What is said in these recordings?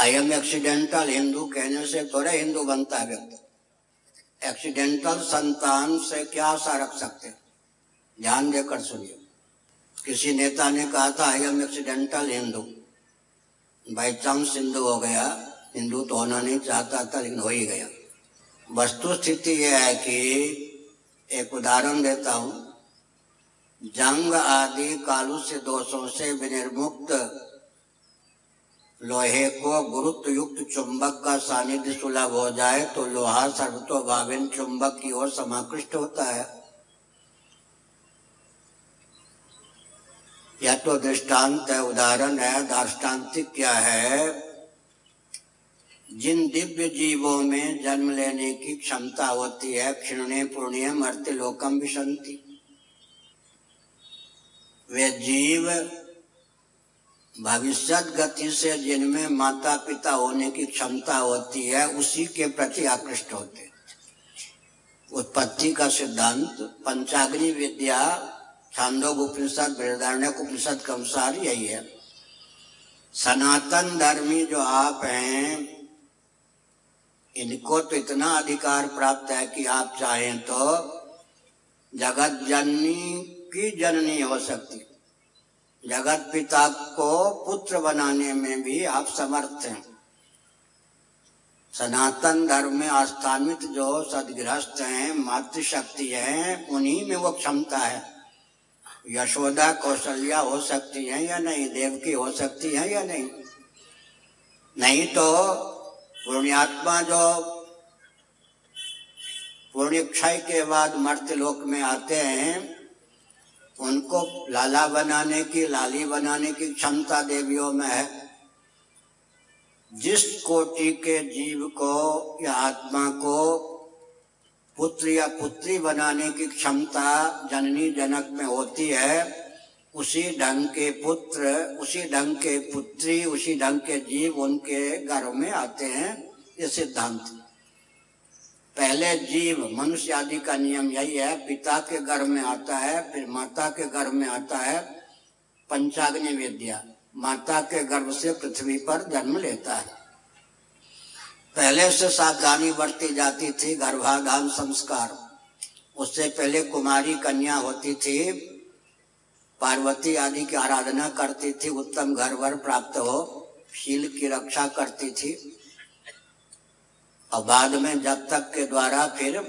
I am accidental Hindu कहने से थोड़ा हिंदू बनता है व्यक्ति। एक्सीडेंटल संतान से क्या आशा रख सकते ध्यान देकर सुनिए। किसी नेता ने कहा था I am accidental Hindu by chance Hindu हो गया। हिंदू तो होना नहीं चाहता था, लेकिन हो ही गया। वस्तु स्थिति यह है कि, एक उदाहरण देता हूँ। जंग आदि कालू से दोषों से विनिर्मुक्त लोहे को गुरुत्व युक्त चुंबक का सानिध्य सुलभ हो जाए तो लोहा सर्वतो भाविन चुंबक की ओर समाकृष्ट होता है। यह तो दृष्टांत है, उदाहरण है दार्ष्टान्तिक क्या है? जिन दिव्य जीवों में जन्म लेने की क्षमता होती है, क्षीणे पुण्य मर्त्य लोकम विशंति। वे जीव भविष्य गति से जिनमें माता पिता होने की क्षमता होती है, उसी के प्रति आकृष्ट होते उत्पत्ति का सिद्धांत, पंचाग्नि विद्या, छांदोग उपनिषद, बृहदारण्य उपनिषद के अनुसार यही है। सनातन धर्मी जो आप हैं, इनको तो इतना अधिकार प्राप्त है कि आप चाहें तो जगत जननी की जननी हो सकती। जगत पिता को पुत्र बनाने में भी आप समर्थ हैं। सनातन धर्म में आस्थानित जो सदगृहस्थ हैं, मातृशक्ति है, उन्हीं में वो क्षमता है। यशोदा कौशल्या हो सकती है या नहीं, देवकी हो सकती है या नहीं। नहीं तो पुण्यात्मा जो पुण्य क्षय के बाद मर्त्य लोक में आते हैं उनको लाला बनाने की, लाली बनाने की क्षमता देवियों में है। जिस कोटि के जीव को या आत्मा को पुत्र या पुत्री बनाने की क्षमता जननी जनक में होती है, उसी ढंग के पुत्र, उसी ढंग के पुत्री, उसी ढंग के जीव उनके घरों में आते हैं, ये सिद्धांत। पहले जीव मनुष्य आदि का नियम यही है, पिता के घर में आता है, फिर माता के घर में आता है, पंचाग्नि विद्या। माता के गर्भ से पृथ्वी पर जन्म लेता है। पहले से सावधानी बरती जाती थी गर्भाधान संस्कार। उससे पहले कुमारी कन्या होती थी, पार्वती आदि की आराधना करती थी, उत्तम घर वर प्राप्त हो, शील की रक्षा करती थी। और बाद में जब तक के द्वारा फिर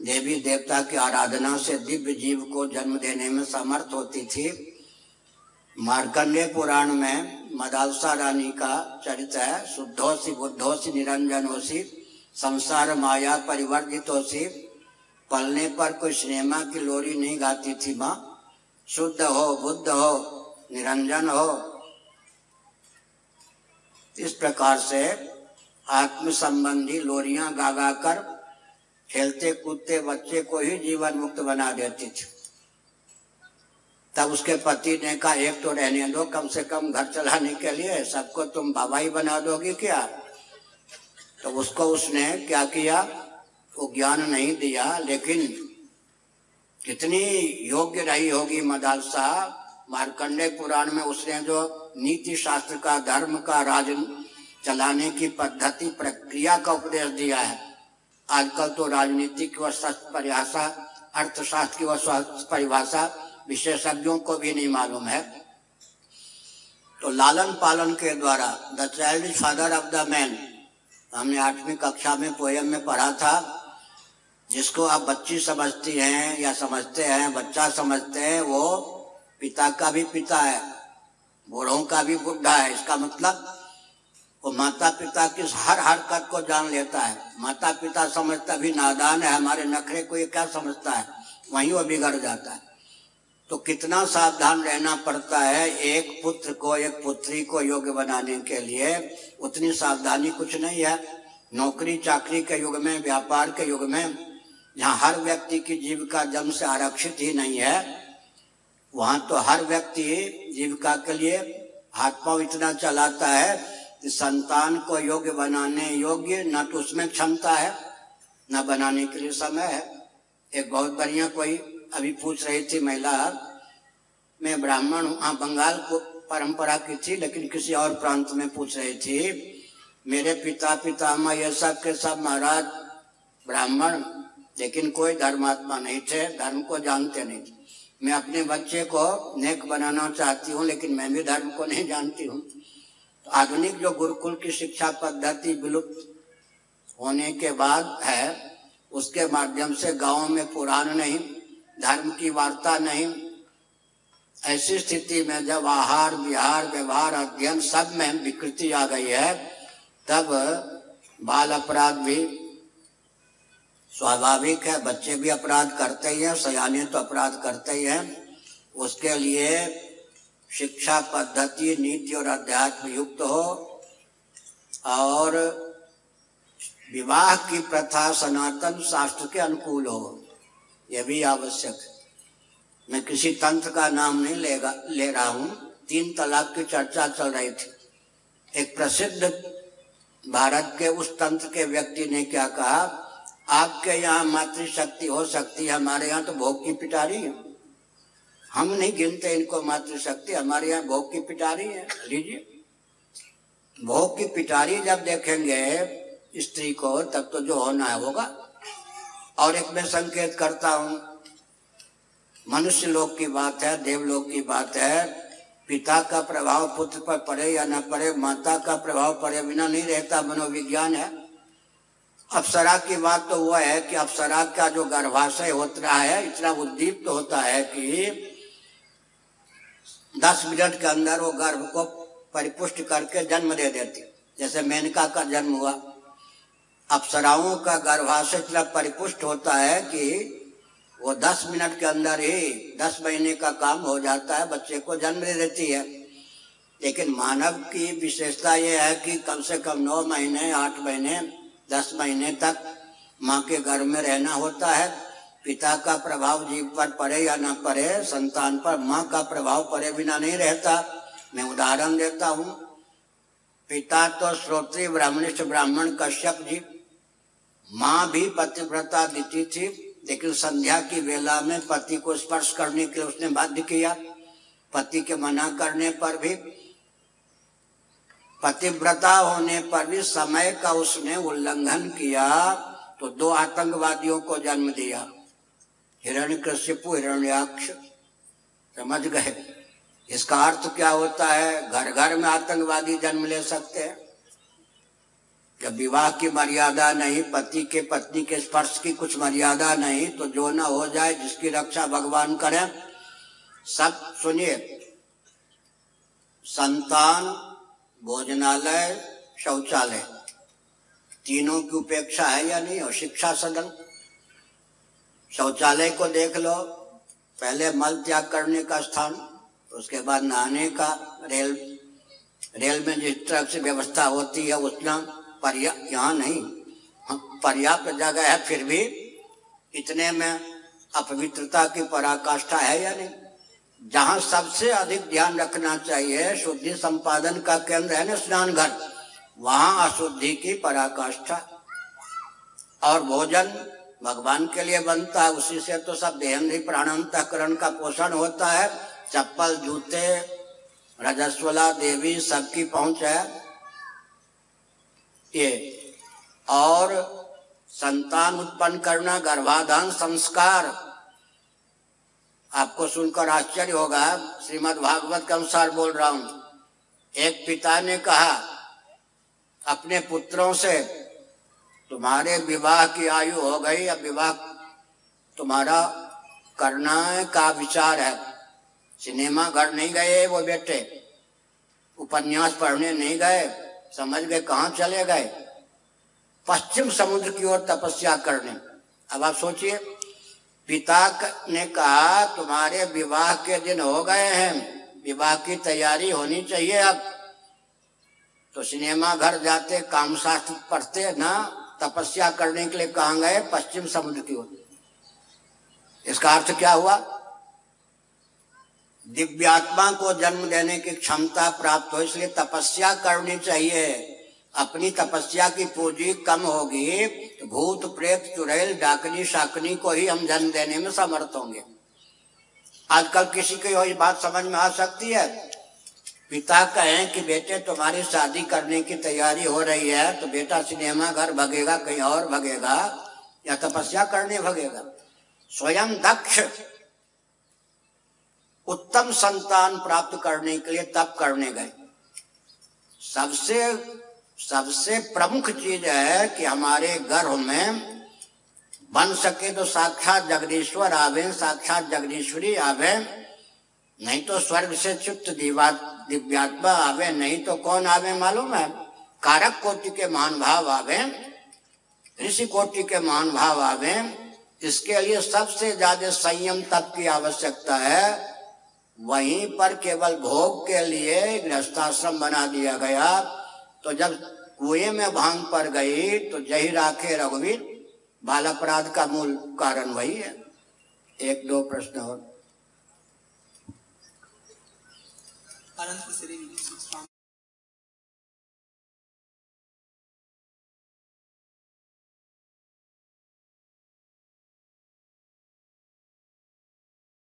देवी देवता की आराधना से दिव्य जीव को जन्म देने में समर्थ होती थी मार्कंडे पुराण में मदालसा रानी का चरित्र है शुद्धोसी बुद्धोसी निरंजनोसी संसार माया परिवर्तित परिवर्जितोसी पलने पर कोई सिनेमा की लोरी नहीं गाती थी माँ। शुद्ध हो, बुद्ध हो, निरंजन हो। इस प्रकार से आत्म संबंधी लोरियाँ गा गा कर खेलते, कूदते, बच्चे को ही जीवन मुक्त बना देती थी। तब उसके पति ने कहा, एक तो रहने दो, कम से कम घर चलाने के लिए, सबको तुम बाबा ही बना दोगी क्या? तो उसको उसने क्या किया? वो ज्ञान नहीं दिया, लेकिन कितनी योग्य रही होगी मदालसा मार्कंडे पुराण में उसने जो नीति शास्त्र का, धर्म का राज चलाने की पद्धति, प्रक्रिया का उपदेश दिया है। आजकल तो राजनीति की वह परिभाषा, अर्थशास्त्र की वह परिभाषा विशेषज्ञों को भी नहीं मालूम है। तो लालन पालन के द्वारा, the child is father of the man, हमने आठवीं कक्षा में पोयम में पढ़ा था, जिसको आप बच्ची समझती हैं या समझते हैं, बच्चा समझते हैं, वो पिता का भी पिता है, बूढ़ों का भी बुढ़ा है। इसका मतलब वो माता पिता की हर हरकत को जान लेता है। माता पिता समझता भी नादान है, हमारे नखरे को ये क्या समझता है? वहीं वो बिगड़ जाता है। तो कितना सावधान रहना पड़ता है एक पुत्र को, एक पुत्री को योग्य बनाने के लिए। उतनी सावधानी कुछ नहीं है। नौकरी, चाकरी के युग में, व्यापार के युग में, जहाँ हर व्यक्ति की जीविका जन्म से आरक्षित ही नहीं है, वहाँ तो हर व्यक्ति जीविका के लिए हाथ पाँव इतना चलाता है संतान को योग्य बनाने योग्य, न तो उसमें क्षमता है, न बनाने के लिए समय है। एक बहुत बढ़िया कोई अभी पूछ रही थी महिला, मैं ब्राह्मण हूँ हाँ बंगाल को परंपरा की थी, लेकिन किसी और प्रांत में पूछ रही थी, मेरे पिता पितामह ये सब के सब महाराज ब्राह्मण, लेकिन कोई धर्मात्मा नहीं थे, धर्म को जानते नहीं थे। मैं अपने बच्चे को नेक बनाना चाहती हूँ, लेकिन मैं भी धर्म को नहीं जानती हूँ। आधुनिक जो गुरुकुल की शिक्षा पद्धति विलुप्त होने के बाद है, उसके माध्यम से गाँव में पुराण नहीं, धर्म की वार्ता नहीं, ऐसी स्थिति में जब आहार, विहार, व्यवहार, अध्ययन सब में विकृति आ गई है, तब बाल अपराध भी स्वाभाविक है, बच्चे भी अपराध करते ही हैं, सयाने तो अपराध करते ही हैं। उसके लिए शिक्षा पद्धति, नीति और अध्यात्म युक्त हो और विवाह की प्रथा सनातन शास्त्र के अनुकूल हो, यह भी आवश्यक। मैं किसी तंत्र का नाम नहीं लेगा, ले रहा हूँ। तीन तलाक की चर्चा चल रही थी। एक प्रसिद्ध भारत के उस तंत्र के व्यक्ति ने क्या कहा, आपके यहाँ मातृशक्ति हो सकती है, हमारे यहाँ तो भोग की पिटारी है। हम नहीं गिनते इनको मातृशक्ति, हमारे यहाँ भोग की पिटारी है। लीजिए। भोग की पिटारी जब देखेंगे स्त्री को, तब तो जो होना है होगा। और एक मैं संकेत करता हूँ, मनुष्य लोक की बात है देवलोक की बात है, पिता का प्रभाव पुत्र पर पड़े या न पड़े, माता का प्रभाव पड़े बिना नहीं रहता मनोविज्ञान है। अप्सरा की बात तो वह है कि अप्सरा का जो गर्भाशय होता है, इतना उद्दीप्त तो होता है कि दस मिनट के अंदर वो गर्भ को परिपुष्ट करके जन्म दे देती। जैसे मेनका का जन्म हुआ। अप्सराओं का गर्भाशय इतना परिपुष्ट होता है कि वो दस मिनट के अंदर ही दस महीने का काम हो जाता है, बच्चे को जन्म दे देती है। लेकिन मानव की विशेषता यह है कि कम से कम नौ महीने, आठ महीने, दस महीने तक माँ के घर में रहना होता है। पिता का प्रभाव जीव पर पड़े या ना पड़े, संतान पर, माँ का प्रभाव पड़े बिना नहीं रहता। मैं उदाहरण देता हूँ। पिता तो श्रोत्री ब्राह्मणिष्ठ ब्राह्मण कश्यप जी। माँ भी पतिव्रता दीती थी, लेकिन संध्या की वेला में पति को स्पर्श करने के लिए उसने बाध्य किया। पति के मना करने पर भी, पतिव्रता होने पर भी समय का उसने उल्लंघन किया तो दो आतंकवादियों को जन्म दिया। हिरण्य कश्यपु हिरण्याक्ष। समझ गए? इसका अर्थ क्या होता है? घर घर में आतंकवादी जन्म ले सकते हैं। जब विवाह की मर्यादा नहीं, पति के पत्नी के स्पर्श की कुछ मर्यादा नहीं तो जो ना हो जाए, जिसकी रक्षा भगवान करें। सब सुनिए। संतान, भोजनालय, शौचालय। तीनों की उपेक्षा है या नहीं? और शिक्षा सदन? शौचालय को देख लो, पहले मल त्याग करने का स्थान, उसके बाद नहाने का रेल रेल में जिस तरह से व्यवस्था होती है, उतना यहाँ नहीं पर्याप्त जगह है, फिर भी इतने में अपवित्रता की पराकाष्ठा है या नहीं? जहाँ सबसे अधिक ध्यान रखना चाहिए, शुद्धि संपादन का केंद्र है ना स्नान घर वहाँ अशुद्धि की पराकाष्ठा और भोजन भगवान के लिए बनता है, उसी से तो सब देहेंद्री प्राणांतकरण का पोषण होता है। चप्पल, जूते, रजस्वला देवी सबकी पहुँच है। ये। और संतान उत्पन्न करना, गर्भाधान संस्कार। आपको सुनकर आश्चर्य होगा, श्रीमद् भागवत के अनुसार बोल रहा हूँ। एक पिता ने कहा, अपने पुत्रों से तुम्हारे विवाह की आयु हो गई, अब विवाह तुम्हारा करना का विचार है। सिनेमा घर नहीं गए वो बेटे, उपन्यास पढ़ने नहीं गए, समझ गए कहा चले गए? पश्चिम समुद्र की ओर तपस्या करने। अब आप सोचिए, पिता ने कहा, तुम्हारे विवाह के दिन हो गए हैं, विवाह की तैयारी होनी चाहिए अब। तो सिनेमा घर जाते काम शास्त्र पढ़ते ना तपस्या करने के लिए कहा गए? पश्चिम समुद्र की ओर। इसका अर्थ क्या हुआ? दिव्यात्मा को जन्म देने की क्षमता प्राप्त हो, इसलिए तपस्या करनी चाहिए। अपनी तपस्या की पूंजी कम होगी तो भूत, प्रेत, चुड़ैल, डाकनी, शाकनी को ही हम जन्म देने में समर्थ होंगे। आजकल किसी को बात समझ में आ सकती है? पिता कहें कि, बेटे, तुम्हारी शादी करने की तैयारी हो रही है तो बेटा सिनेमा घर भगेगा, कहीं और भगेगा, या तपस्या करने भगेगा? स्वयं दक्ष। उत्तम संतान प्राप्त करने के लिए तप करने गए। सबसे सबसे प्रमुख चीज़ है कि हमारे गर्भ में बन सके तो साक्षात जगदीश्वर आवे, साक्षात जगदीश्वरी आवे। नहीं तो स्वर्ग से चुप्त दिव्यात्मा आवे, नहीं तो कौन आवे मालूम है? कारक कोटि के महान भाव आवे, ऋषि कोटि के मान भाव आवे, इसके लिए सबसे ज़्यादा संयम तप की आवश्यकता है। वहीं पर केवल भोग के लिए गृहस्थाश्रम बना दिया गया। तो जब कुएँ में भाँग पड़ गई तो जही राखे रघुवीर। बाल अपराध का मूल कारण वही है। एक दो प्रश्न और। unnecessary resource farming.